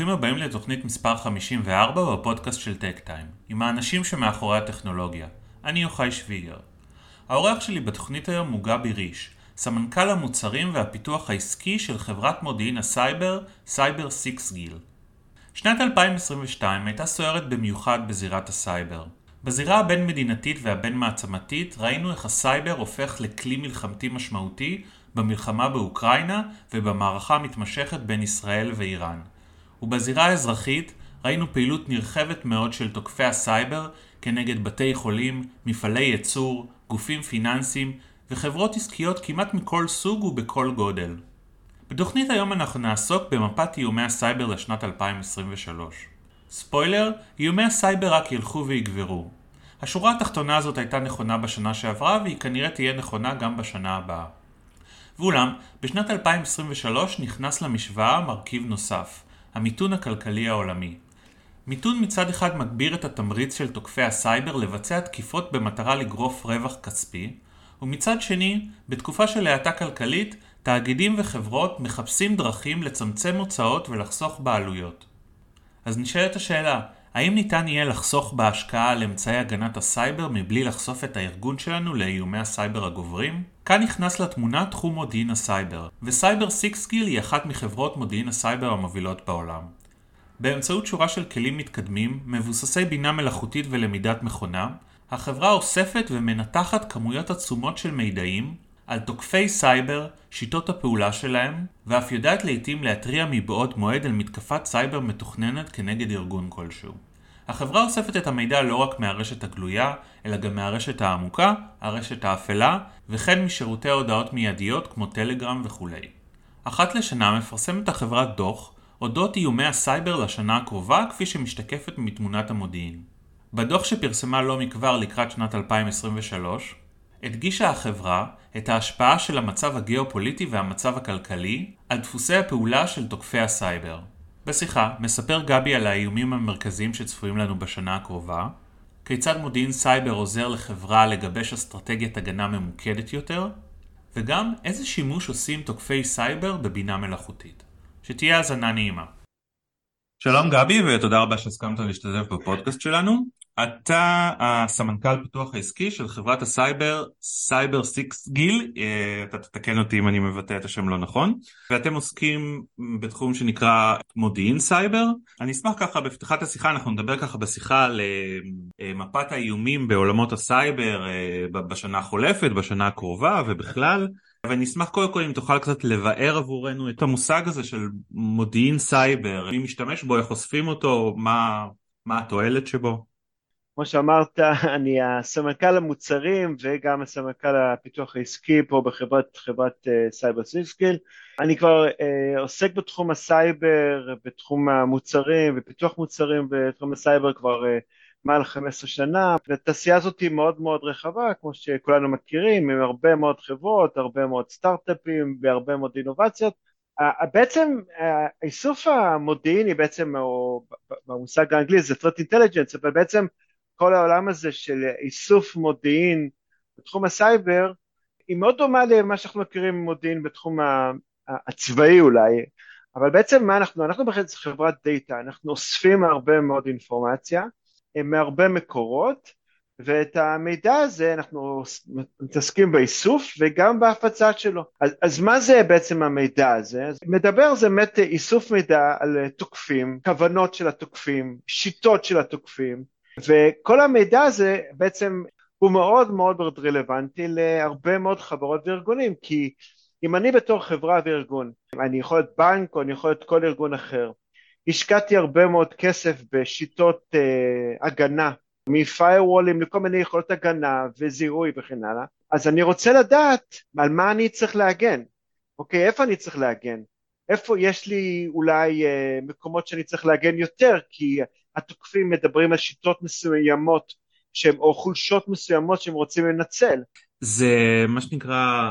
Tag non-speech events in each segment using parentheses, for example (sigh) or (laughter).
שלום וברוכים הבאים לתוכנית מספר 54 בפודקאסט של Techtime, עם האנשים שמאחורי הטכנולוגיה. אני יוחאי שוויגר. האורח שלי בתוכנית היום הוא גבי ריש, סמנכ"ל המוצרים והפיתוח העסקי של חברת מודיעין הסייבר, Cybersixgill. שנת 2022 הייתה סוערת במיוחד בזירת הסייבר. בזירה הבין-מדינתית והבין-מעצמתית ראינו איך הסייבר הופך לכלי מלחמתי משמעותי במלחמה באוקראינה ובמערכה המתמשכת בין ישראל ואיראן. ובזירה האזרחית ראינו פעילות נרחבת מאוד של תוקפי הסייבר כנגד בתי חולים, מפעלי ייצור, גופים פיננסיים וחברות עסקיות כמעט מכל סוג ובכל גודל. בתוכנית היום אנחנו נעסוק במפת איומי הסייבר לשנת 2023. ספוילר, איומי הסייבר רק ילכו ויגברו. השורה התחתונה הזאת הייתה נכונה בשנה שעברה והיא כנראה תהיה נכונה גם בשנה הבאה. ואולם, בשנת 2023 נכנס למשוואה מרכיב נוסף, המיתון הכלכלי העולמי. מיתון מצד אחד מגביר את התמריץ של תוקפי הסייבר לבצע תקיפות במטרה לגרוף רווח כספי, ומצד שני, בתקופה של האטה כלכלית, תאגידים וחברות מחפשים דרכים לצמצם הוצאות ולחסוך בעלויות. אז נשאלת השאלה, האם ניתן יהיה לחסוך בהשקעה על אמצעי הגנת הסייבר מבלי לחשוף את הארגון שלנו לאיומי הסייבר הגוברים? כאן נכנס לתמונה תחום מודיעין הסייבר, ו Cybersixgill היא אחת מחברות מודיעין הסייבר המובילות בעולם. באמצעות שורה של כלים מתקדמים, מבוססי בינה מלאכותית ולמידת מכונה, החברה אוספת ומנתחת כמויות עצומות של מידעים על תוקפי סייבר, שיטות הפעולה שלהם, ואף יודעת לעיתים להתריע מבעוד מועד על מתקפת סייבר מתוכננת כנגד ארגון כלשהו. החברה אוספת את המידע לא רק מהרשת הגלויה, אלא גם מהרשת העמוקה, הרשת האפלה, וכן משירותי הודעות מיידיות כמו טלגרם וכולי. אחת לשנה מפרסמת החברה דוח אודות איומי הסייבר לשנה הקרובה כפי שמשתקפת מתמונת המודיעין. בדוח שפרסמה לא מכבר לקראת שנת 2023, הדגישה החברה את ההשפעה של המצב הגיאופוליטי והמצב הכלכלי על דפוסי הפעולה של תוקפי הסייבר. בשיחה מספר גבי על האיומים המרכזיים שצפויים לנו בשנה הקרובה, כיצד מודיעין סייבר עוזר לחברה לגבש אסטרטגיית הגנה ממוקדת יותר, וגם איזה שימוש עושים תוקפי סייבר בבינה מלאכותית. שתהיה האזנה נעימה. שלום גבי ותודה רבה שהסכמת להשתתף בפודקאסט שלנו. אתה הסמנכ"ל פיתוח העסקי של חברת הסייבר Cybersixgill, אה, אתה תתקן אותי אם אני מבטא את השם לא נכון, ואתם עוסקים בתחום שנקרא מודיעין סייבר. אני אשמח ככה בפתיחת השיחה, אנחנו נדבר ככה בשיחה על אה, מפת האיומים בעולמות הסייבר אה, בשנה החולפת, בשנה הקרובה ובכלל. ואני אשמח קודם כל אם תוכל קצת לבאר עבורנו את המושג הזה של מודיעין סייבר, מי משתמש בו, איך אוספים אותו, מה, מה התועלת שבו. כמו שאמרת, (laughs) אני הסמנכ"ל המוצרים וגם הסמנכ"ל הפיתוח העסקי פה בחברת חברת סייבר סיקסגיל. אני כבר uh, עוסק בתחום הסייבר, בתחום המוצרים ופיתוח מוצרים בתחום הסייבר כבר uh, מעל 15 שנה, והתעשייה הזאת היא מאוד מאוד רחבה, כמו שכולנו מכירים, עם הרבה מאוד חברות, הרבה מאוד סטארט-אפים והרבה מאוד אינובציות. בעצם uh, איסוף המודיעיני בעצם, או במושג האנגלי זה threat intelligence, אבל בעצם כל העולם הזה של איסוף מודיעין בתחום הסייבר, היא מאוד דומה למה שאנחנו מכירים מודיעין בתחום הצבאי אולי, אבל בעצם מה אנחנו, אנחנו בעצם חברת דאטה, אנחנו אוספים הרבה מאוד אינפורמציה מהרבה מקורות, ואת המידע הזה אנחנו מתעסקים באיסוף וגם בהפצה שלו. אז, אז מה זה בעצם המידע הזה? המידע זה באמת איסוף מידע על תוקפים, כוונות של התוקפים, שיטות של התוקפים, וכל המידע הזה בעצם הוא מאוד מאוד רלוונטי להרבה מאוד חברות וארגונים, כי אם אני בתור חברה וארגון, אני יכול להיות בנק או אני יכול להיות כל ארגון אחר, השקעתי הרבה מאוד כסף בשיטות uh, הגנה, מפיירוולים לכל מיני יכולות הגנה וזיהוי וכן הלאה, אז אני רוצה לדעת על מה אני צריך להגן, אוקיי, איפה אני צריך להגן, איפה יש לי אולי uh, מקומות שאני צריך להגן יותר, כי התוקפים מדברים על שיטות מסוימות שהם, או חולשות מסוימות שהם רוצים לנצל. זה מה שנקרא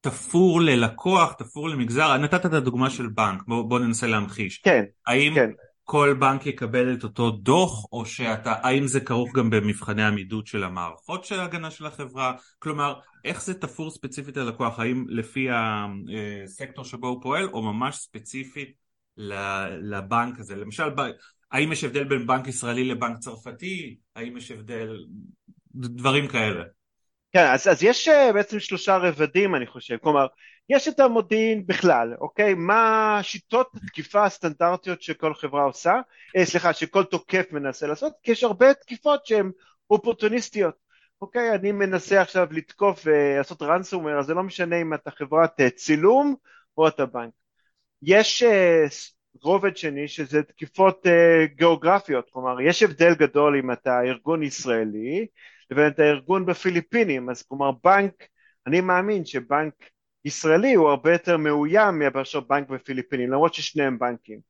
תפור ללקוח, תפור למגזר, נתת את הדוגמה של בנק, בוא, בוא ננסה להמחיש. כן, האם כן. כל בנק יקבל את אותו דוח, או שאתה, האם זה כרוך גם במבחני עמידות של המערכות של ההגנה של החברה? כלומר, איך זה תפור ספציפית ללקוח? האם לפי הסקטור שבו הוא פועל, או ממש ספציפית לבנק הזה? למשל, האם יש הבדל בין בנק ישראלי לבנק צרפתי? האם יש הבדל... דברים כאלה. כן, אז, אז יש אה, בעצם שלושה רבדים אני חושב, כלומר יש את המודיעין בכלל, אוקיי? מה שיטות התקיפה הסטנדרטיות שכל חברה עושה, אה, סליחה, שכל תוקף מנסה לעשות, כי יש הרבה תקיפות שהן אופורטוניסטיות, אוקיי? אני מנסה עכשיו לתקוף ולעשות ransomware, אז זה לא משנה אם אתה חברת אה, צילום או אתה בנק. יש אה, רובד שני שזה תקיפות אה, גיאוגרפיות, כלומר יש הבדל גדול אם אתה ארגון ישראלי לבין אתה ארגון בפיליפינים, אז כלומר בנק, אני מאמין שבנק ישראלי הוא הרבה יותר מאוים מאשר בנק בפיליפינים, למרות ששניהם בנקים.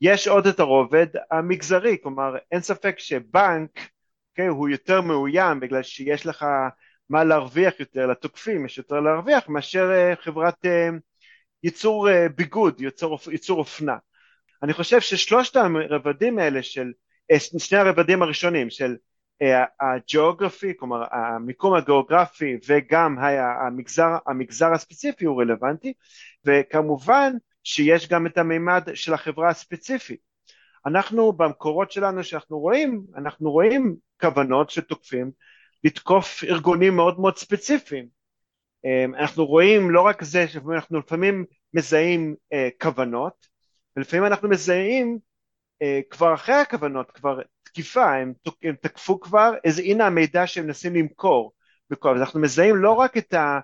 יש עוד את הרובד המגזרי, כלומר אין ספק שבנק okay, אוקיי, הוא יותר מאוים בגלל שיש לך מה להרוויח יותר, לתוקפים יש יותר להרוויח מאשר אה, חברת אה, ייצור ביגוד, ייצור, ייצור אופנה. אני חושב ששלושת הרבדים האלה של, שני הרבדים הראשונים של הגיאוגרפי, כלומר המיקום הגיאוגרפי וגם המגזר, המגזר הספציפי הוא רלוונטי וכמובן שיש גם את המימד של החברה הספציפית. אנחנו במקורות שלנו שאנחנו רואים, אנחנו רואים כוונות שתוקפים לתקוף ארגונים מאוד מאוד ספציפיים. אמ, אנחנו רואים לא רק זה שאנחנו לפעמים מזהים אה, כוונות ולפעמים אנחנו מזהים אה, כבר אחרי הכוונות, כבר תקיפה, הם, הם תקפו כבר, אז הנה המידע שהם מנסים למכור. אז אנחנו מזהים לא רק את ה...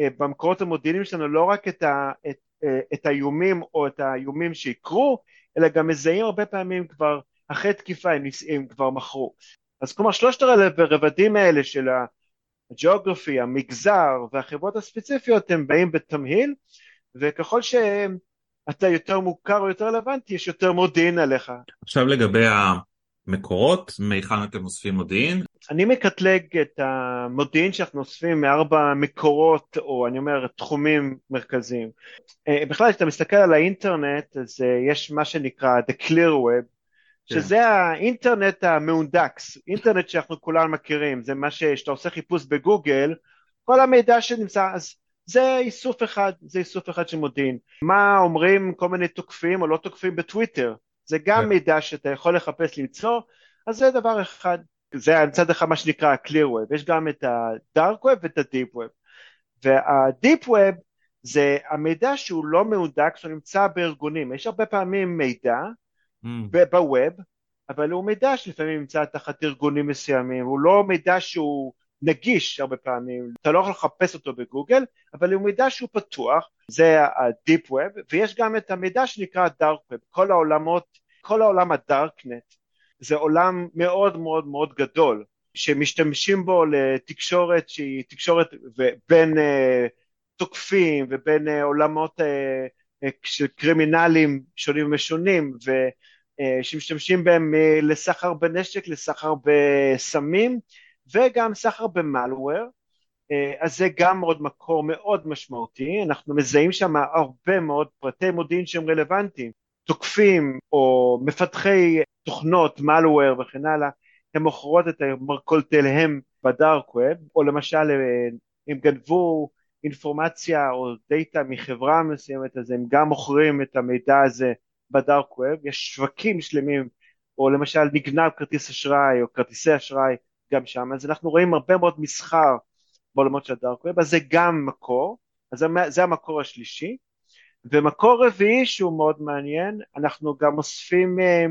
אה, במקורות המודיעיניים שלנו לא רק את, ה, את, אה, את האיומים או את האיומים שיקרו, אלא גם מזהים הרבה פעמים כבר אחרי תקיפה הם, הם כבר מכרו. אז כלומר שלושת הרבדים האלה של הגיאוגרפי, המגזר והחברות הספציפיות הם באים בתמהיל וככל שאתה יותר מוכר או יותר רלוונטי יש יותר מודיעין עליך. עכשיו לגבי מקורות, מהיכן אתם אוספים מודיעין? אני מקטלג את המודיעין שאנחנו אוספים מארבע מקורות, או אני אומר תחומים מרכזיים. אה, בכלל, כשאתה מסתכל על האינטרנט, אז אה, יש מה שנקרא The Clear Web, כן. שזה האינטרנט המהונדקס, אינטרנט שאנחנו כולנו מכירים, זה מה שאתה עושה חיפוש בגוגל, כל המידע שנמצא, אז זה איסוף אחד, זה איסוף אחד של מודיעין. מה אומרים כל מיני תוקפים או לא תוקפים בטוויטר, זה גם כן. מידע שאתה יכול לחפש למצוא, אז זה דבר אחד, זה מצד אחד מה שנקרא ה-clear web, יש גם את ה-dark web ואת ה-deep web, וה-deep web זה המידע שהוא לא מהודק, שהוא נמצא בארגונים, יש הרבה פעמים מידע mm. בווב, אבל הוא מידע שלפעמים נמצא תחת ארגונים מסוימים, הוא לא מידע שהוא נגיש הרבה פעמים, אתה לא יכול לחפש אותו בגוגל, אבל הוא מידע שהוא פתוח, זה ה-Deep Web, ויש גם את המידע שנקרא Dark Web, כל העולמות, כל העולם ה-Darknet, זה עולם מאוד מאוד מאוד גדול, שמשתמשים בו לתקשורת שהיא תקשורת בין uh, תוקפים ובין uh, עולמות uh, של קרימינלים שונים ומשונים, ושמשתמשים בהם לסחר בנשק, לסחר בסמים, וגם סחר במלוור, אה, אז זה גם עוד מקור מאוד משמעותי, אנחנו מזהים שם הרבה מאוד פרטי מודיעין שהם רלוונטיים, תוקפים או מפתחי תוכנות, מלוור וכן הלאה, הם מוכרות את מרכולתיהם בדארק ווב, או למשל אה, הם גנבו אינפורמציה או דאטה מחברה מסוימת, אז הם גם מוכרים את המידע הזה ב dark web, יש שווקים שלמים, או למשל נגנב כרטיס אשראי או כרטיסי אשראי גם שם, אז אנחנו רואים הרבה מאוד מסחר בעולמות של ה dark web, אז זה גם מקור, אז זה, זה המקור השלישי, ומקור רביעי שהוא מאוד מעניין, אנחנו גם אוספים אה,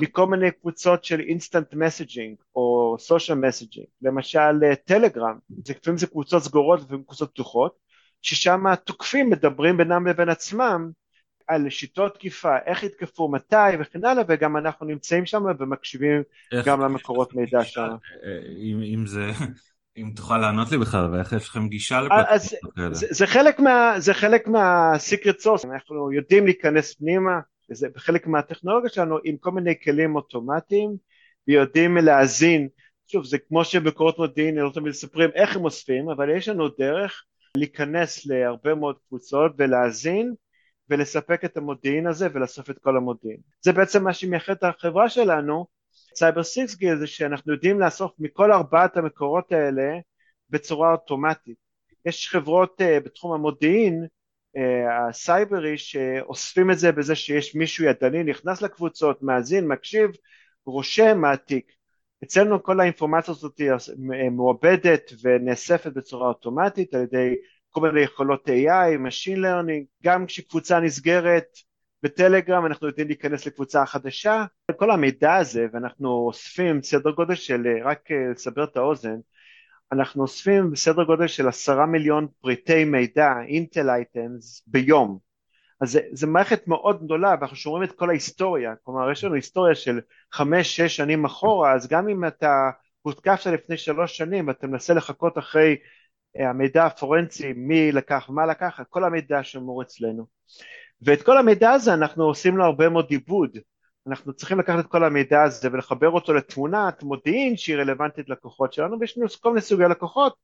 מכל מיני קבוצות של instant messaging או social messaging, למשל טלגרם, אה, לפעמים זה קבוצות סגורות ולפעמים קבוצות פתוחות, ששם התוקפים מדברים בינם לבין עצמם על שיטות תקיפה, איך יתקפו, מתי וכן הלאה, וגם אנחנו נמצאים שם ומקשיבים גם למקורות מידע שם. אם, אם זה... אם תוכל לענות לי בכלל, ואיך יש לכם גישה לפלטפורמות כאלה? זה, זה חלק מה, זה חלק מה secret sauce, אנחנו יודעים להיכנס פנימה, וזה חלק מהטכנולוגיה שלנו עם כל מיני כלים אוטומטיים, ויודעים להאזין, שוב זה כמו שמקורות מודיעין לא תמיד מספרים איך הם אוספים, אבל יש לנו דרך להיכנס להרבה מאוד קבוצות ולהאזין ולספק את המודיעין הזה ולאסוף את כל המודיעין. זה בעצם מה שמייחד את החברה שלנו, סייבר סיקסגיל, זה שאנחנו יודעים לאסוף מכל ארבעת המקורות האלה בצורה אוטומטית. יש חברות uh, בתחום המודיעין הסייברי שאוספים את זה בזה שיש מישהו ידני, נכנס לקבוצות, מאזין, מקשיב, רושם, מעתיק. אצלנו כל האינפורמציה הזאת מעובדת ונאספת בצורה אוטומטית על ידי כל מיני יכולות AI, Machine Learning, גם כשקבוצה נסגרת בטלגרם אנחנו יודעים להיכנס לקבוצה חדשה, כל המידע הזה ואנחנו אוספים סדר גודל של, רק לסבר את האוזן, אנחנו אוספים בסדר גודל של עשרה מיליון פריטי מידע, אינטל אייטמס, ביום. אז זו מערכת מאוד גדולה ואנחנו שומרים את כל ההיסטוריה, כלומר יש לנו היסטוריה של חמש, שש שנים אחורה, אז גם אם אתה הותקפת לפני שלוש שנים ואתה מנסה לחכות אחרי אה, המידע הפורנזי, מי לקח ומה לקח, כל המידע שמור אצלנו. ואת כל המידע הזה אנחנו עושים לו הרבה מאוד עיבוד, אנחנו צריכים לקחת את כל המידע הזה ולחבר אותו לתמונת מודיעין שהיא רלוונטית לקוחות שלנו, ויש לנו כל מיני סוגי לקוחות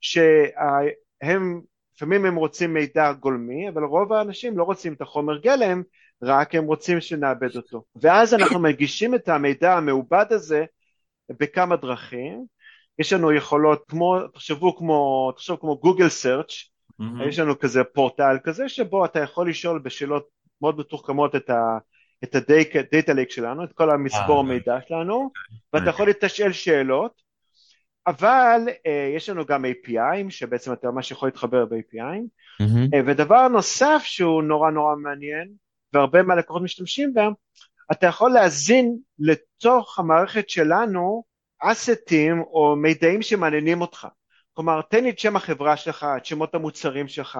שהם, לפעמים הם רוצים מידע גולמי, אבל רוב האנשים לא רוצים את החומר גלם, רק הם רוצים שנאבד אותו. ואז אנחנו מגישים את המידע המעובד הזה בכמה דרכים, יש לנו יכולות כמו, תחשבו כמו, תחשבו כמו גוגל סרצ', mm-hmm. יש לנו כזה פורטל כזה שבו אתה יכול לשאול בשאלות מאוד מתוחכמות את ה... את הדאטה לייק שלנו, את כל המספור אה, מידע שלנו, ואתה יכול לתשאל שאלות, אבל uh, יש לנו גם API, שבעצם אתה ממש יכול להתחבר ב-API, mm-hmm. uh, ודבר נוסף שהוא נורא נורא מעניין, והרבה מהלקוחות משתמשים בהם, אתה יכול להזין לתוך המערכת שלנו אסטים או מידעים שמעניינים אותך. כלומר, תן לי את שם החברה שלך, את שמות המוצרים שלך,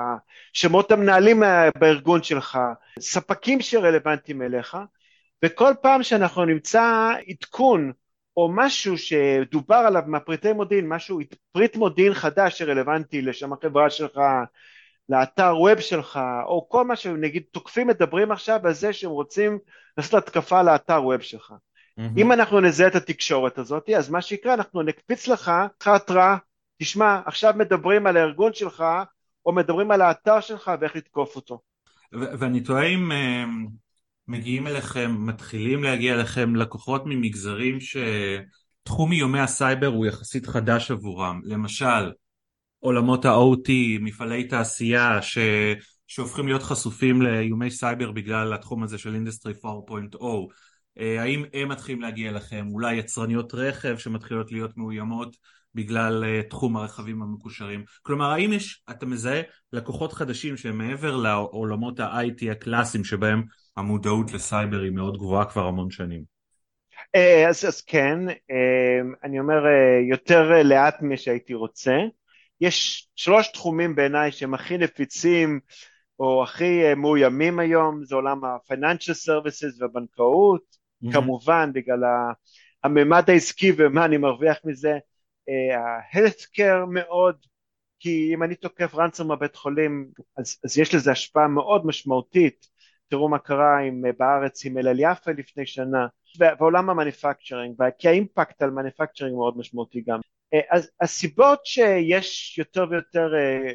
שמות המנהלים בארגון שלך, ספקים שרלוונטיים אליך, וכל פעם שאנחנו נמצא עדכון או משהו שדובר עליו מהפריטי מודיעין, משהו, פריט מודיעין חדש שרלוונטי לשם החברה שלך, לאתר web שלך, או כל מה שנגיד תוקפים מדברים עכשיו על זה שהם רוצים לעשות התקפה לאתר web שלך. Mm-hmm. אם אנחנו נזהה את התקשורת הזאת, אז מה שיקרה, אנחנו נקפיץ לך התראה תשמע, עכשיו מדברים על הארגון שלך, או מדברים על האתר שלך ואיך לתקוף אותו. ו- ואני תוהה אם uh, מגיעים אליכם, מתחילים להגיע אליכם לקוחות ממגזרים שתחום איומי הסייבר הוא יחסית חדש עבורם, למשל עולמות ה-OT, מפעלי תעשייה ש... שהופכים להיות חשופים לאיומי סייבר בגלל התחום הזה של industry 4.0 אה, האם הם מתחילים להגיע אליכם, אולי יצרניות רכב שמתחילות להיות מאוימות בגלל uh, תחום הרכבים המקושרים. כלומר, האם יש, אתה מזהה לקוחות חדשים שהם מעבר לעולמות ה-IT הקלאסיים שבהם המודעות לסייבר היא מאוד גבוהה כבר המון שנים? Uh, אז, אז כן, אני אומר יותר לאט משהייתי רוצה. יש שלוש תחומים בעיניי שהם הכי נפיצים או הכי מאוימים היום, זה עולם ה-financial services והבנקאות, mm-hmm. כמובן בגלל הממד העסקי ומה אני מרוויח מזה, ה-health care מאוד, כי אם אני תוקף ransomware בבית חולים, אז, אז יש לזה השפעה מאוד משמעותית. תראו מה קרה עם, בארץ עם אלל יפה לפני שנה, ועולם ה manufacturing, כי ה impact על manufacturing מאוד משמעותי גם. אז הסיבות שיש יותר ויותר אה,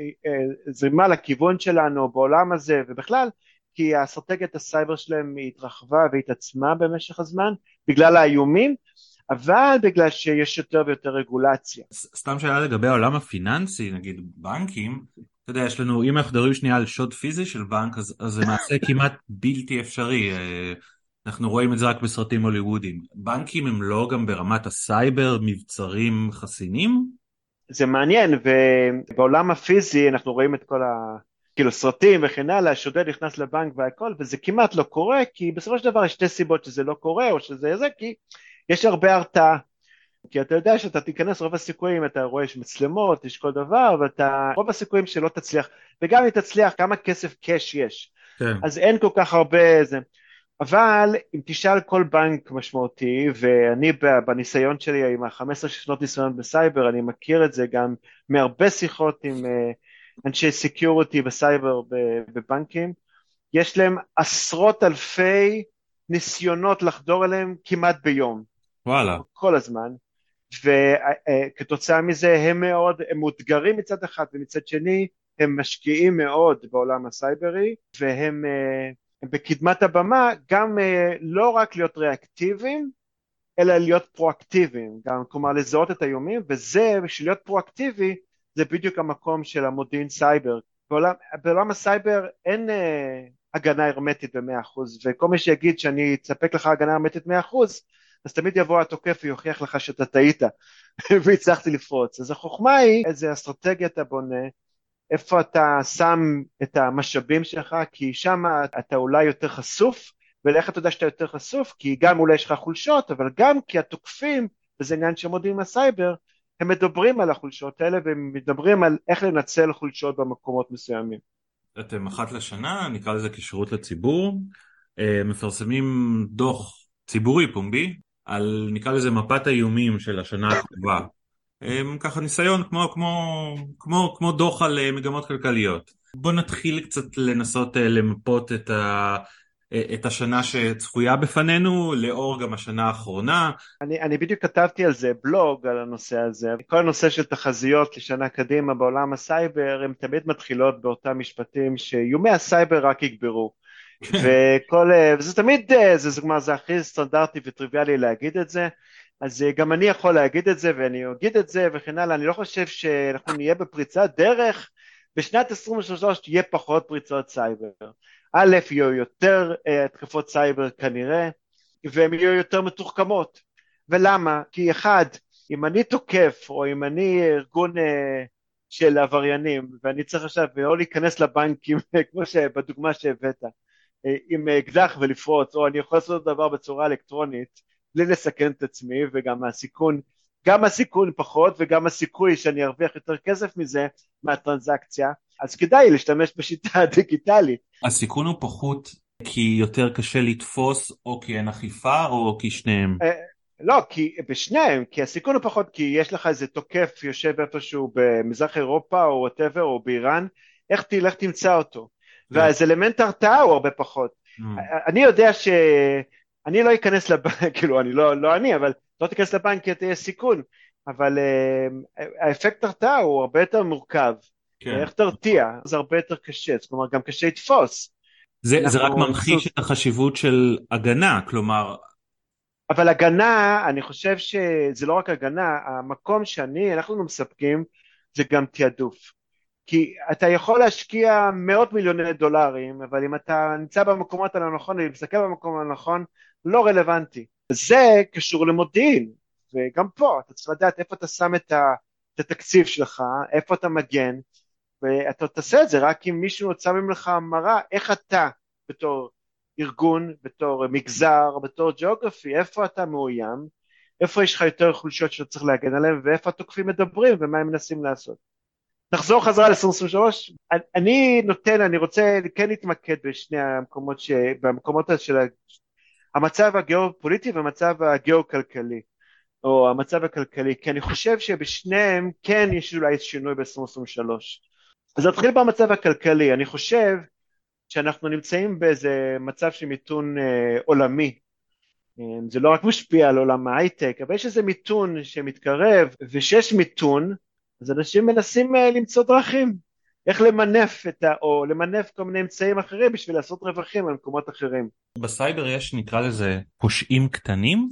אה, זרימה לכיוון שלנו בעולם הזה, ובכלל, כי האסטרטגיית הסייבר שלהם התרחבה והתעצמה במשך הזמן, בגלל האיומים, אבל בגלל שיש יותר ויותר רגולציה. סתם שאלה לגבי העולם הפיננסי, נגיד בנקים, אתה יודע, יש לנו, אם אנחנו מדברים שנייה על שוד פיזי של בנק, אז, אז זה מעשה (coughs) כמעט בלתי אפשרי. אה, אנחנו רואים את זה רק בסרטים הוליוודיים. בנקים הם לא גם ברמת הסייבר מבצרים חסינים? זה מעניין, ובעולם הפיזי אנחנו רואים את כל ה... כאילו סרטים וכן הלאה, השודד נכנס לבנק והכל, וזה כמעט לא קורה, כי בסופו של דבר יש שתי סיבות שזה לא קורה, או שזה זה, כי יש הרבה הרתעה. כי אתה יודע שאתה תיכנס, רוב הסיכויים, אתה רואה יש מצלמות, יש כל דבר, ואתה, רוב הסיכויים שלא תצליח, וגם אם תצליח, כמה כסף cash יש. כן. אז אין כל כך הרבה זה. אבל אם תשאל כל בנק משמעותי, ואני בניסיון שלי עם ה-15 שנות ניסיון בסייבר, אני מכיר את זה גם מהרבה שיחות עם אה, אנשי security בסייבר בבנקים, יש להם עשרות אלפי ניסיונות לחדור אליהם כמעט ביום. וואלה. כל הזמן. וכתוצאה מזה הם מאוד, הם מאותגרים מצד אחד ומצד שני הם משקיעים מאוד בעולם הסייברי והם הם בקדמת הבמה גם לא רק להיות ריאקטיביים אלא להיות פרואקטיביים, גם כלומר לזהות את האיומים וזה בשביל להיות פרואקטיבי זה בדיוק המקום של המודיעין סייבר בעולם, בעולם הסייבר אין אה, הגנה הרמטית במאה אחוז, וכל מי שיגיד שאני אספק לך הגנה הרמטית במאה אחוז, אז תמיד יבוא התוקף ויוכיח לך שאתה טעית (laughs) והצלחתי לפרוץ. אז החוכמה היא איזה אסטרטגיה אתה בונה, איפה אתה שם את המשאבים שלך, כי שם אתה אולי יותר חשוף, ולאיך אתה יודע שאתה יותר חשוף? כי גם אולי יש לך חולשות, אבל גם כי התוקפים, וזה עניין של הסייבר, הם מדברים על החולשות האלה והם מדברים על איך לנצל חולשות במקומות מסוימים. אתם אחת לשנה, נקרא לזה כשירות לציבור, אה, מפרסמים דוח ציבורי פומבי על נקרא לזה מפת האיומים של השנה הקרובה. אה, ככה ניסיון כמו, כמו, כמו, כמו דוח על אה, מגמות כלכליות. בוא נתחיל קצת לנסות למפות את ה... את השנה שצפויה בפנינו, לאור גם השנה האחרונה. אני, אני בדיוק כתבתי על זה בלוג, על הנושא הזה. כל הנושא של תחזיות לשנה קדימה בעולם הסייבר, הן תמיד מתחילות באותם משפטים שאיומי הסייבר רק יגברו. כן. וכל, וזה תמיד, זה, זה, זה, זה הכי סטנדרטי וטריוויאלי להגיד את זה. אז גם אני יכול להגיד את זה ואני אגיד את זה וכן הלאה, אני לא חושב שאנחנו נהיה בפריצת דרך, בשנת 2023 תהיה פחות פריצות סייבר. א', יהיו יותר אה, התקפות סייבר כנראה, והן יהיו יותר מתוחכמות. ולמה? כי אחד, אם אני תוקף, או אם אני ארגון אה, של עבריינים, ואני צריך עכשיו או להיכנס לבנקים, (laughs) כמו שבדוגמה שהבאת, אה, עם אקדח ולפרוץ, או אני יכול לעשות דבר בצורה אלקטרונית, בלי לסכן את עצמי, וגם הסיכון, גם הסיכון פחות, וגם הסיכוי שאני ארוויח יותר כסף מזה, מהטרנזקציה, אז כדאי להשתמש בשיטה (laughs) הדיגיטלית. הסיכון הוא פחות כי יותר קשה לתפוס או כי אין אכיפה או כי שניהם? אה, לא, כי בשניהם, כי הסיכון הוא פחות כי יש לך איזה תוקף יושב איפשהו במזרח אירופה או whatever או באיראן, איך תלך תמצא אותו. ואז אלמנט הרתעה הוא הרבה פחות. Mm. אני יודע ש... אני לא אכנס לבנק, (laughs) כאילו אני לא, לא אני, אבל לא תיכנס לבנק כי תהיה סיכון, אבל uh, האפקט הרתעה הוא הרבה יותר מורכב. כן. איך תרתיע? זה הרבה יותר קשה, זאת אומרת גם קשה לתפוס. זה, זה רק ממחיש את החשיבות של הגנה, כלומר... אבל הגנה, אני חושב שזה לא רק הגנה, המקום שאני, אנחנו מספקים, זה גם תעדוף. כי אתה יכול להשקיע מאות מיליוני דולרים, אבל אם אתה נמצא במקומות הלא נכון, ומסתכל במקום הנכון, לא רלוונטי. זה קשור למודיעין, וגם פה אתה צריך לדעת איפה אתה שם את, ה, את התקציב שלך, איפה אתה מגן, ואתה תעשה את זה רק אם מישהו שם ממך מראה איך אתה בתור ארגון, בתור מגזר, בתור גיאוגרפי, איפה אתה מאוים, איפה יש לך יותר חולשות שאתה צריך להגן עליהן ואיפה התוקפים מדברים ומה הם מנסים לעשות. נחזור חזרה ל-2023, אני נותן, אני רוצה כן להתמקד בשני המקומות, ש... במקומות של המצב הגיאופוליטי והמצב הגיאו-כלכלי, או המצב הכלכלי, כי אני חושב שבשניהם כן יש אולי שינוי ב-2023. אז נתחיל במצב הכלכלי, אני חושב שאנחנו נמצאים באיזה מצב של מיתון אה, עולמי, אה, זה לא רק משפיע על עולם ההייטק, אבל יש איזה מיתון שמתקרב, וכשיש מיתון, אז אנשים מנסים אה, למצוא דרכים, איך למנף את ה... או למנף כל מיני אמצעים אחרים בשביל לעשות רווחים על מקומות אחרים. בסייבר יש נקרא לזה פושעים קטנים?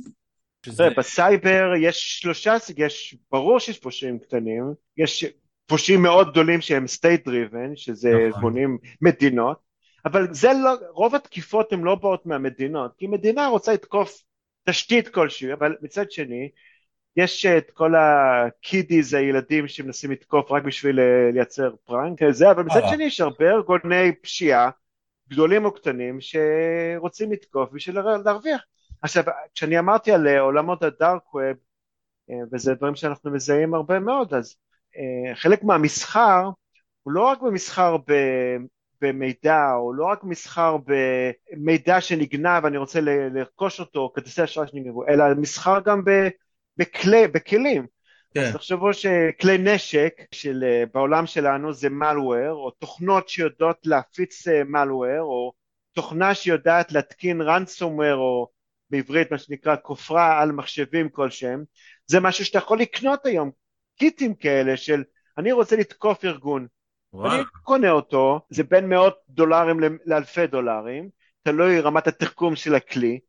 שזה... בסייבר יש שלושה, יש, ברור שיש פושעים קטנים, יש פושעים מאוד גדולים שהם state driven, שזה נכון. בונים מדינות, אבל זה לא, רוב התקיפות הן לא באות מהמדינות, כי מדינה רוצה לתקוף תשתית כלשהי, אבל מצד שני, יש את כל הקידיז, הילדים שמנסים לתקוף רק בשביל אה, לייצר פרנק, זה, אבל מצד אה. שני יש הרבה ארגוני פשיעה, גדולים או קטנים, שרוצים לתקוף בשביל להרוויח. עכשיו, כשאני אמרתי על אה, עולמות הדארק ווב, וזה דברים שאנחנו מזהים הרבה מאוד, אז אה, חלק מהמסחר הוא לא רק במסחר ב, במידע, או לא רק מסחר במידע שנגנב ואני רוצה לרכוש אותו, כרטיסי אשראי שנגנבו, אלא מסחר גם בכלי, בכלים. כן. אז תחשבו שכלי נשק של, אה, בעולם שלנו זה malware, או תוכנות שיודעות להפיץ אה, malware, או תוכנה שיודעת להתקין ransomware, או בעברית מה שנקרא כופרה על מחשבים כלשהם, זה משהו שאתה יכול לקנות היום קיטים כאלה של אני רוצה לתקוף ארגון. וואו. אני קונה אותו, זה בין מאות דולרים לאלפי דולרים, תלוי רמת התחכום של הכלי,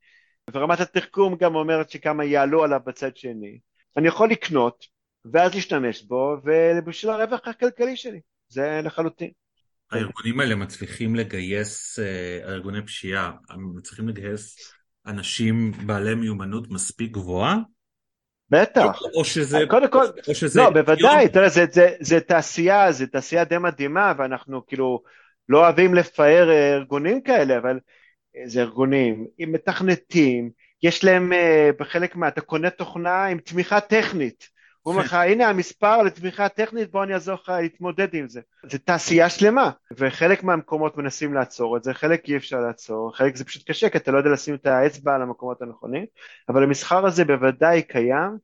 ורמת התחכום גם אומרת שכמה יעלו עליו בצד שני. אני יכול לקנות, ואז להשתמש בו, ובשביל הרווח הכלכלי שלי, זה לחלוטין. הארגונים האלה מצליחים לגייס, הארגוני פשיעה, מצליחים לגייס אנשים בעלי מיומנות מספיק גבוהה? בטח. או שזה... קודם כל, או שזה... לא, בוודאי, תראה, זה, זה, זה תעשייה, זה תעשייה די מדהימה, ואנחנו כאילו לא אוהבים לפאר ארגונים כאלה, אבל זה ארגונים עם מתכנתים, יש להם בחלק מה, אתה קונה תוכנה עם תמיכה טכנית. הוא אומר לך, הנה המספר לתמיכה טכנית, בוא אני אעזור לך להתמודד עם זה. זה תעשייה שלמה, וחלק מהמקומות מנסים לעצור את זה, חלק אי אפשר לעצור, חלק זה פשוט קשה, כי אתה לא יודע לשים את האצבע על המקומות הנכונים, אבל המסחר הזה בוודאי קיים.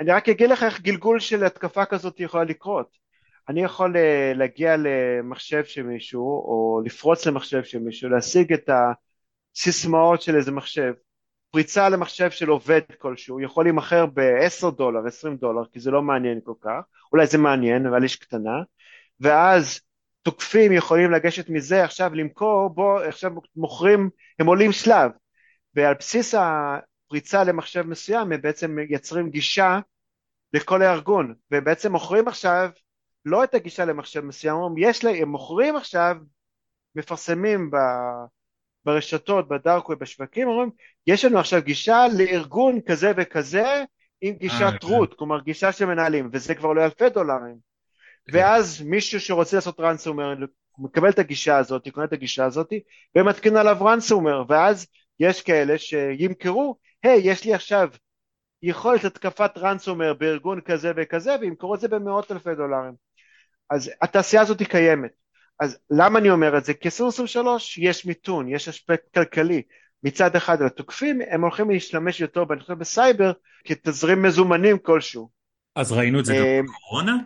אני רק אגיד לך איך גלגול של התקפה כזאת יכולה לקרות. אני יכול להגיע למחשב של מישהו, או לפרוץ למחשב של מישהו, להשיג את הסיסמאות של איזה מחשב, פריצה למחשב של עובד כלשהו יכול להימכר ב-10 דולר, 20 דולר, כי זה לא מעניין כל כך, אולי זה מעניין, אבל יש קטנה, ואז תוקפים יכולים לגשת מזה עכשיו למכור, בוא עכשיו מוכרים, הם עולים שלב, ועל בסיס הפריצה למחשב מסוים הם בעצם מייצרים גישה לכל הארגון, ובעצם מוכרים עכשיו לא את הגישה למחשב מסוים, לה, הם מוכרים עכשיו, מפרסמים ב... ברשתות, בדארק ובשווקים, אומרים, יש לנו עכשיו גישה לארגון כזה וכזה עם גישת רות, כלומר גישה של מנהלים, וזה כבר לא אלפי דולרים. כן. ואז מישהו שרוצה לעשות רנסומר, מקבל את הגישה הזאת, קונה את הגישה הזאת, ומתקין עליו רנסומר, ואז יש כאלה שימכרו, היי, hey, יש לי עכשיו יכולת התקפת רנסומר בארגון כזה וכזה, וימכרו את זה במאות אלפי דולרים. אז התעשייה הזאת קיימת. אז למה אני אומר את זה? כי 2023 יש מיתון, יש אספקט כלכלי. מצד אחד התוקפים הם הולכים להשתמש יותר חושב בסייבר כתזרים מזומנים כלשהו. אז ראינו את זה גם אה, בקורונה?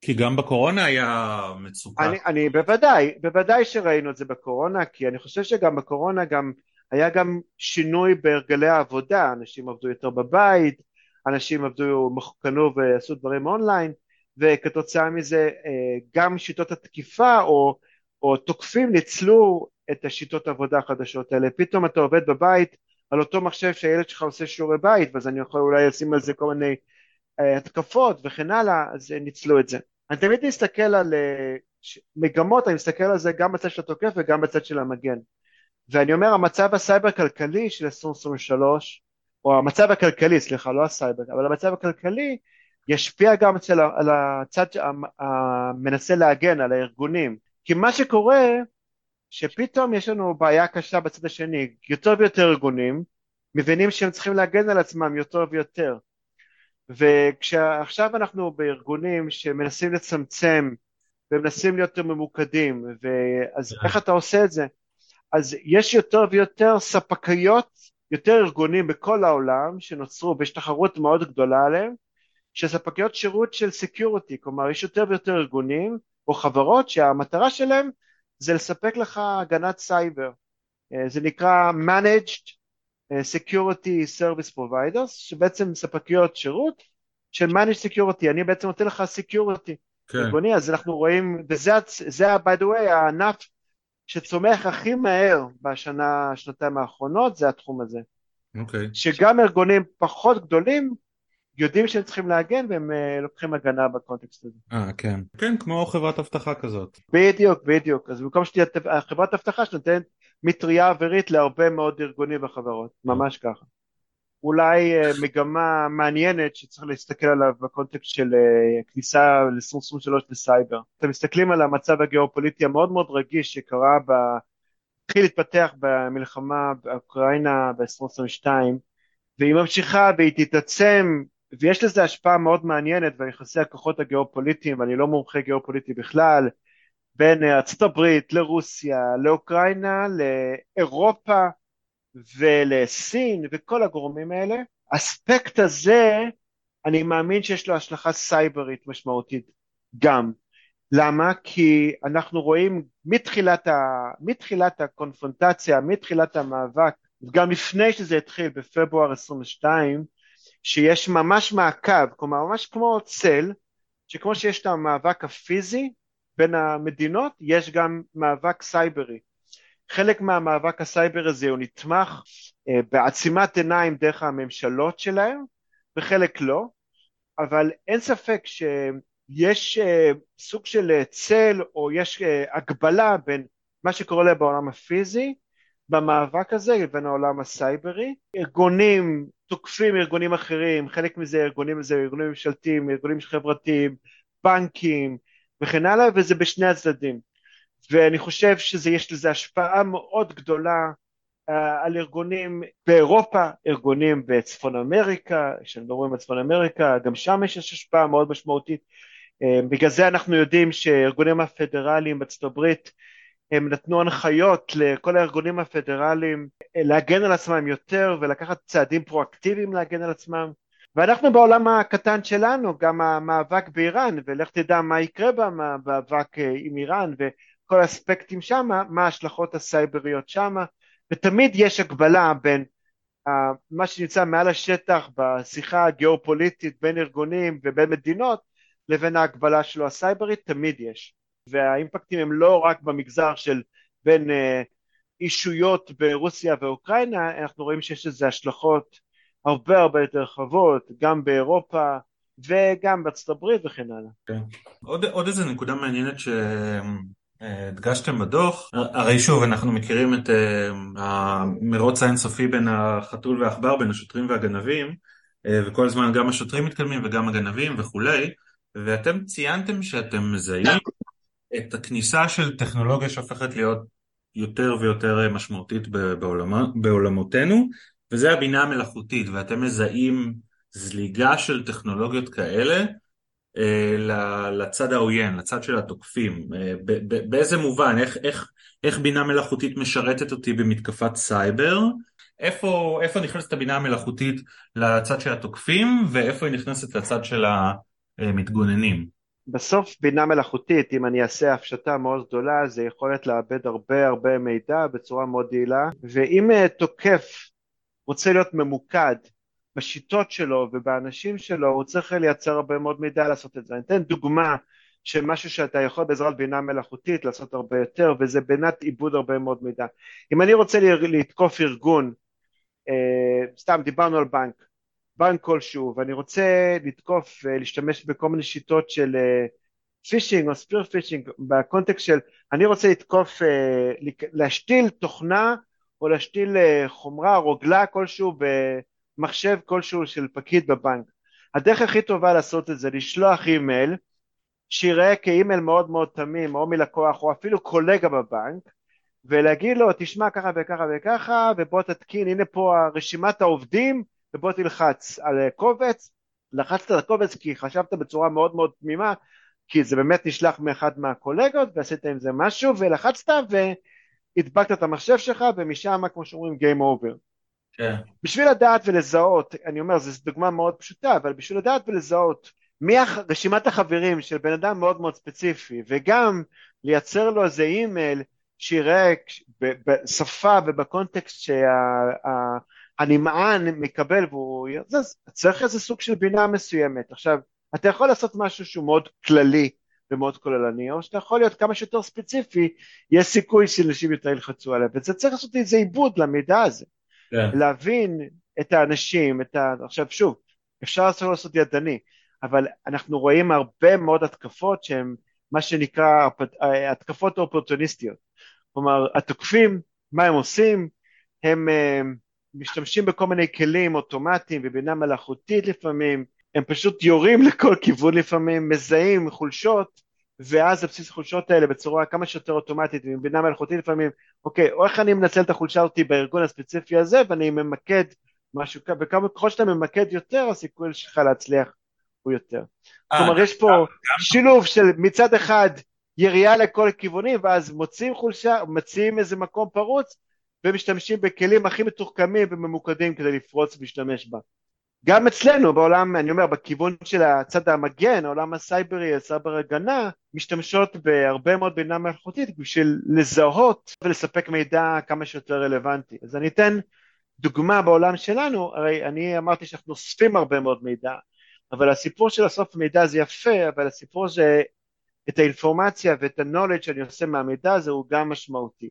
כי גם בקורונה היה מצוקה. אני, אני בוודאי, בוודאי שראינו את זה בקורונה, כי אני חושב שגם בקורונה גם היה גם שינוי בהרגלי העבודה, אנשים עבדו יותר בבית, אנשים עבדו, קנו ועשו דברים אונליין, וכתוצאה מזה אה, גם שיטות התקיפה או, או תוקפים ניצלו את השיטות העבודה החדשות האלה. פתאום אתה עובד בבית על אותו מחשב שהילד שלך עושה שיעורי בית, ואז אני יכול אולי לשים על זה כל מיני אה, התקפות וכן הלאה, אז ניצלו את זה. אני תמיד מסתכל על אה, מגמות, אני מסתכל על זה גם בצד של התוקף וגם בצד של המגן. ואני אומר, המצב הסייבר כלכלי של 2023, או המצב הכלכלי, סליחה, לא הסייבר, אבל המצב הכלכלי ישפיע גם אצל, על הצד המנסה להגן, על הארגונים. כי מה שקורה, שפתאום יש לנו בעיה קשה בצד השני, יותר ויותר ארגונים מבינים שהם צריכים להגן על עצמם יותר ויותר. וכשעכשיו אנחנו בארגונים שמנסים לצמצם ומנסים להיות יותר ממוקדים, אז איך אתה עושה את זה? אז יש יותר ויותר ספקיות, יותר ארגונים בכל העולם שנוצרו ויש תחרות מאוד גדולה עליהם, שספקיות שירות של security, כלומר יש יותר ויותר ארגונים או חברות שהמטרה שלהם זה לספק לך הגנת סייבר, אה, זה נקרא Managed אה, Security Service Providers, שבעצם ספקיות שירות של Managed Security, אני בעצם נותן לך Security כן. ארגוני, אז אנחנו רואים, וזה, זה, by the way, הענף שצומח הכי מהר בשנה, שנתיים האחרונות, זה התחום הזה. אוקיי. Okay. שגם ארגונים פחות גדולים יודעים שהם צריכים להגן והם uh, לוקחים הגנה בקונטקסט הזה. אה כן. כן כמו חברת אבטחה כזאת. בדיוק בדיוק אז במקום שתהיה חברת אבטחה שנותנת מטריה אווירית להרבה מאוד ארגונים וחברות ממש ככה. אולי uh, מגמה מעניינת שצריך להסתכל עליו בקונטקסט של כניסה ל-2023 לסייבר. אתם מסתכלים על המצב הגיאופוליטי המאוד מאוד רגיש שקרה ב... התחיל להתפתח במלחמה באוקראינה ב-2022 והיא ממשיכה והיא תתעצם ויש לזה השפעה מאוד מעניינת ביחסי הכוחות הגיאופוליטיים, אני לא מומחה גיאופוליטי בכלל, בין ארצות הברית לרוסיה, לאוקראינה, לאירופה ולסין וכל הגורמים האלה. האספקט הזה, אני מאמין שיש לו השלכה סייברית משמעותית גם. למה? כי אנחנו רואים מתחילת, ה... מתחילת הקונפרונטציה, מתחילת המאבק, גם לפני שזה התחיל בפברואר 22, שיש ממש מעקב, כלומר ממש כמו צל, שכמו שיש את המאבק הפיזי בין המדינות, יש גם מאבק סייברי. חלק מהמאבק הסייבר הזה הוא נתמך אה, בעצימת עיניים דרך הממשלות שלהם, וחלק לא, אבל אין ספק יש אה, סוג של צל או יש אה, הקבלה בין מה שקורה להם בעולם הפיזי במאבק הזה לבין העולם הסייברי. ארגונים תוקפים ארגונים אחרים, חלק מזה ארגונים זה ארגונים ממשלתיים, ארגונים חברתיים, בנקים וכן הלאה, וזה בשני הצדדים. ואני חושב שיש לזה השפעה מאוד גדולה uh, על ארגונים באירופה, ארגונים בצפון אמריקה, כשמדברים על צפון אמריקה, גם שם יש השפעה מאוד משמעותית. Uh, בגלל זה אנחנו יודעים שארגונים הפדרליים בארצות הברית הם נתנו הנחיות לכל הארגונים הפדרליים להגן על עצמם יותר ולקחת צעדים פרואקטיביים להגן על עצמם. ואנחנו בעולם הקטן שלנו גם המאבק באיראן ולך תדע מה יקרה במאבק אה, עם איראן וכל האספקטים שם מה ההשלכות הסייבריות שם ותמיד יש הגבלה בין uh, מה שנמצא מעל השטח בשיחה הגיאופוליטית בין ארגונים ובין מדינות לבין ההגבלה שלו הסייברית תמיד יש והאימפקטים הם לא רק במגזר של בין אה, אישויות ברוסיה ואוקראינה, אנחנו רואים שיש לזה השלכות הרבה הרבה יותר רחבות, גם באירופה וגם בארצות הברית וכן הלאה. כן. עוד, עוד איזה נקודה מעניינת שהדגשתם בדוח, הרי שוב אנחנו מכירים את אה, המרוץ האינסופי בין החתול והעכבר, בין השוטרים והגנבים, אה, וכל הזמן גם השוטרים מתקדמים וגם הגנבים וכולי, ואתם ציינתם שאתם מזהים את הכניסה של טכנולוגיה שהופכת להיות יותר ויותר משמעותית בעולמ, בעולמותינו, וזה הבינה המלאכותית, ואתם מזהים זליגה של טכנולוגיות כאלה אה, לצד העוין, לצד של התוקפים. אה, באיזה מובן, איך, איך, איך בינה מלאכותית משרתת אותי במתקפת סייבר? איפה, איפה נכנסת הבינה המלאכותית לצד של התוקפים, ואיפה היא נכנסת לצד של המתגוננים? בסוף בינה מלאכותית, אם אני אעשה הפשטה מאוד גדולה, זה יכולת לאבד הרבה הרבה מידע בצורה מאוד יעילה, ואם אה, תוקף רוצה להיות ממוקד בשיטות שלו ובאנשים שלו, הוא צריך לייצר הרבה מאוד מידע לעשות את זה. אני אתן דוגמה של משהו שאתה יכול בעזרת בינה מלאכותית לעשות הרבה יותר, וזה בינת עיבוד הרבה מאוד מידע. אם אני רוצה לתקוף ארגון, אה, סתם דיברנו על בנק, בנק כלשהו ואני רוצה לתקוף ולהשתמש בכל מיני שיטות של phishing אה, או spear phishing בקונטקסט של אני רוצה לתקוף, אה, להשתיל תוכנה או להשתיל אה, חומרה, רוגלה כלשהו במחשב כלשהו של פקיד בבנק. הדרך הכי טובה לעשות את זה לשלוח אימייל שיראה כאימייל מאוד מאוד תמים או מלקוח או אפילו קולגה בבנק ולהגיד לו תשמע ככה וככה וככה ובוא תתקין הנה פה רשימת העובדים ובוא תלחץ על אה, קובץ, לחצת על הקובץ כי חשבת בצורה מאוד מאוד תמימה, כי זה באמת נשלח מאחד מהקולגות ועשית עם זה משהו ולחצת והדבקת את המחשב שלך ומשם כמו שאומרים Game over. כן. בשביל לדעת ולזהות, אני אומר זו דוגמה מאוד פשוטה, אבל בשביל לדעת ולזהות מי רשימת החברים של בן אדם מאוד מאוד ספציפי וגם לייצר לו איזה אימייל שיראה בשפה ובקונטקסט שה... הנמען מקבל והוא... זה, צריך איזה סוג של בינה מסוימת. עכשיו, אתה יכול לעשות משהו שהוא מאוד כללי ומאוד כוללני, או שאתה יכול להיות כמה שיותר ספציפי, יש סיכוי שאנשים יותר ילחצו עליו, וזה צריך לעשות איזה עיבוד למידע הזה. Yeah. כן. להבין את האנשים, את ה... עכשיו שוב, אפשר לעשות, לעשות ידני, אבל אנחנו רואים הרבה מאוד התקפות שהן מה שנקרא התקפות אופורטוניסטיות. כלומר, התוקפים, מה הם עושים? הם... משתמשים בכל מיני כלים אוטומטיים ובינה מלאכותית לפעמים, הם פשוט יורים לכל כיוון לפעמים, מזהים חולשות, ואז על בסיס החולשות האלה בצורה כמה שיותר אוטומטית ועם בינה מלאכותית לפעמים, אוקיי, או איך אני מנצל את החולשה אותי בארגון הספציפי הזה ואני ממקד משהו, וכמה ככל שאתה ממקד יותר הסיכוי שלך להצליח הוא יותר. אה, כלומר יש פה שילוב של מצד אחד ירייה לכל כיוונים ואז מוצאים חולשה, מציעים איזה מקום פרוץ ומשתמשים בכלים הכי מתוחכמים וממוקדים כדי לפרוץ ולהשתמש בה. גם אצלנו בעולם, אני אומר, בכיוון של הצד המגן, העולם הסייברי, הסייבר הגנה, משתמשות בהרבה מאוד בינה מלאכותית בשביל לזהות ולספק מידע כמה שיותר רלוונטי. אז אני אתן דוגמה בעולם שלנו, הרי אני אמרתי שאנחנו אוספים הרבה מאוד מידע, אבל הסיפור של אסוף מידע זה יפה, אבל הסיפור זה את האינפורמציה ואת ה-knowledge שאני עושה מהמידע הזה הוא גם משמעותי.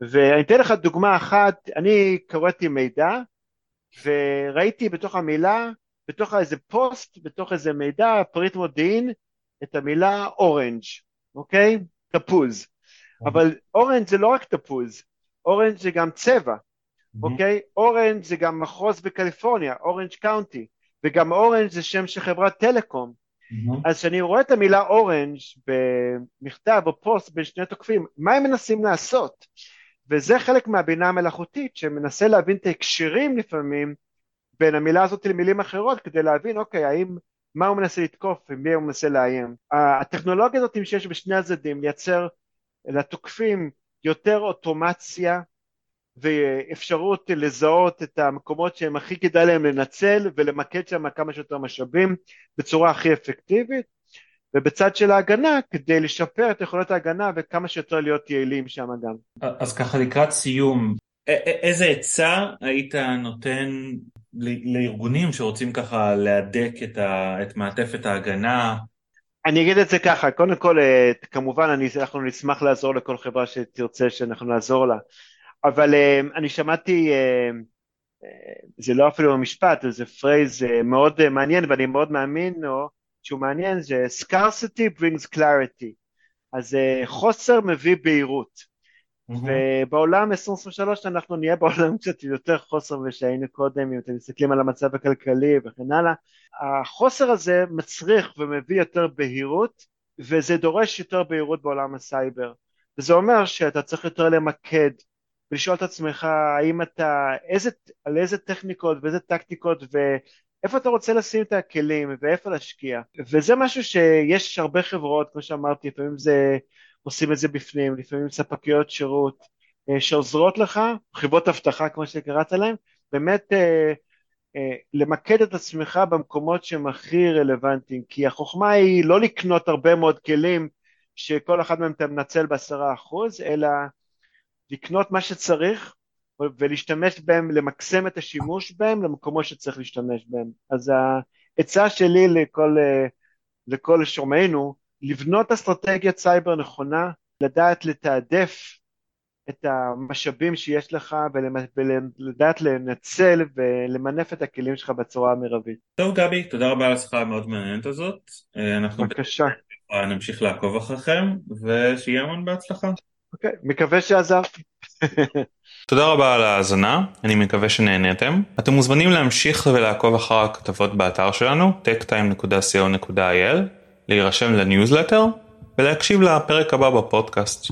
ואני אתן לך דוגמה אחת, אני קראתי מידע וראיתי בתוך המילה, בתוך איזה פוסט, בתוך איזה מידע, פריט מודיעין, את המילה אורנג', אוקיי? תפוז. אבל orange זה לא רק תפוז, orange זה גם צבע, אוקיי? Orange זה גם מחוז בקליפורניה, Orange County, וגם Orange זה שם של חברת טלקום. אז כשאני רואה את המילה orange במכתב או פוסט בין שני תוקפים, מה הם מנסים לעשות? וזה חלק מהבינה המלאכותית שמנסה להבין את ההקשרים לפעמים בין המילה הזאת למילים אחרות כדי להבין אוקיי האם מה הוא מנסה לתקוף ומי הוא מנסה לאיים. הטכנולוגיה הזאת שיש בשני הצדדים לייצר לתוקפים יותר אוטומציה ואפשרות לזהות את המקומות שהם הכי כדאי להם לנצל ולמקד שם כמה שיותר משאבים בצורה הכי אפקטיבית ובצד של ההגנה כדי לשפר את יכולות ההגנה וכמה שיותר להיות יעילים שם גם. אז ככה לקראת סיום, איזה עצה היית נותן לארגונים שרוצים ככה להדק את, ה, את מעטפת ההגנה? אני אגיד את זה ככה, קודם כל אה, כמובן אני, אנחנו נשמח לעזור לכל חברה שתרצה שאנחנו נעזור לה, אבל אה, אני שמעתי, אה, זה לא אפילו משפט, זה פרייז מאוד מעניין ואני מאוד מאמין לו, שהוא מעניין, זה scarcity brings clarity, אז חוסר מביא בהירות. ובעולם 2023 אנחנו נהיה בעולם (laughs) קצת יותר חוסר ושהיינו קודם, אם אתם מסתכלים על המצב הכלכלי וכן הלאה, החוסר הזה מצריך ומביא יותר בהירות וזה דורש יותר בהירות בעולם הסייבר. וזה אומר שאתה צריך יותר למקד ולשאול את עצמך האם אתה, איזה, על איזה טכניקות ואיזה טקטיקות ואיפה אתה רוצה לשים את הכלים ואיפה להשקיע? וזה משהו שיש הרבה חברות כמו שאמרתי לפעמים זה עושים את זה בפנים, לפעמים ספקיות שירות אה, שעוזרות לך, חברות אבטחה כמו שקראת להם, באמת אה, אה, למקד את עצמך במקומות שהם הכי רלוונטיים, כי החוכמה היא לא לקנות הרבה מאוד כלים שכל אחד מהם אתה מנצל בעשרה אחוז, אלא לקנות מה שצריך ולהשתמש בהם, למקסם את השימוש בהם למקומות שצריך להשתמש בהם. אז העצה שלי לכל, לכל שומעינו, לבנות אסטרטגיית סייבר נכונה, לדעת לתעדף את המשאבים שיש לך ולדעת לנצל ולמנף את הכלים שלך בצורה המרבית. טוב גבי, תודה רבה על השיחה המאוד מעניינת הזאת. אנחנו בבקשה. נמשיך לעקוב אחריכם ושיהיה המון בהצלחה. אוקיי, מקווה שעזרתי. תודה רבה על ההאזנה, אני מקווה שנהניתם. אתם מוזמנים להמשיך ולעקוב אחר הכתבות באתר שלנו, techtime.co.il להירשם לניוזלטר ולהקשיב לפרק הבא בפודקאסט.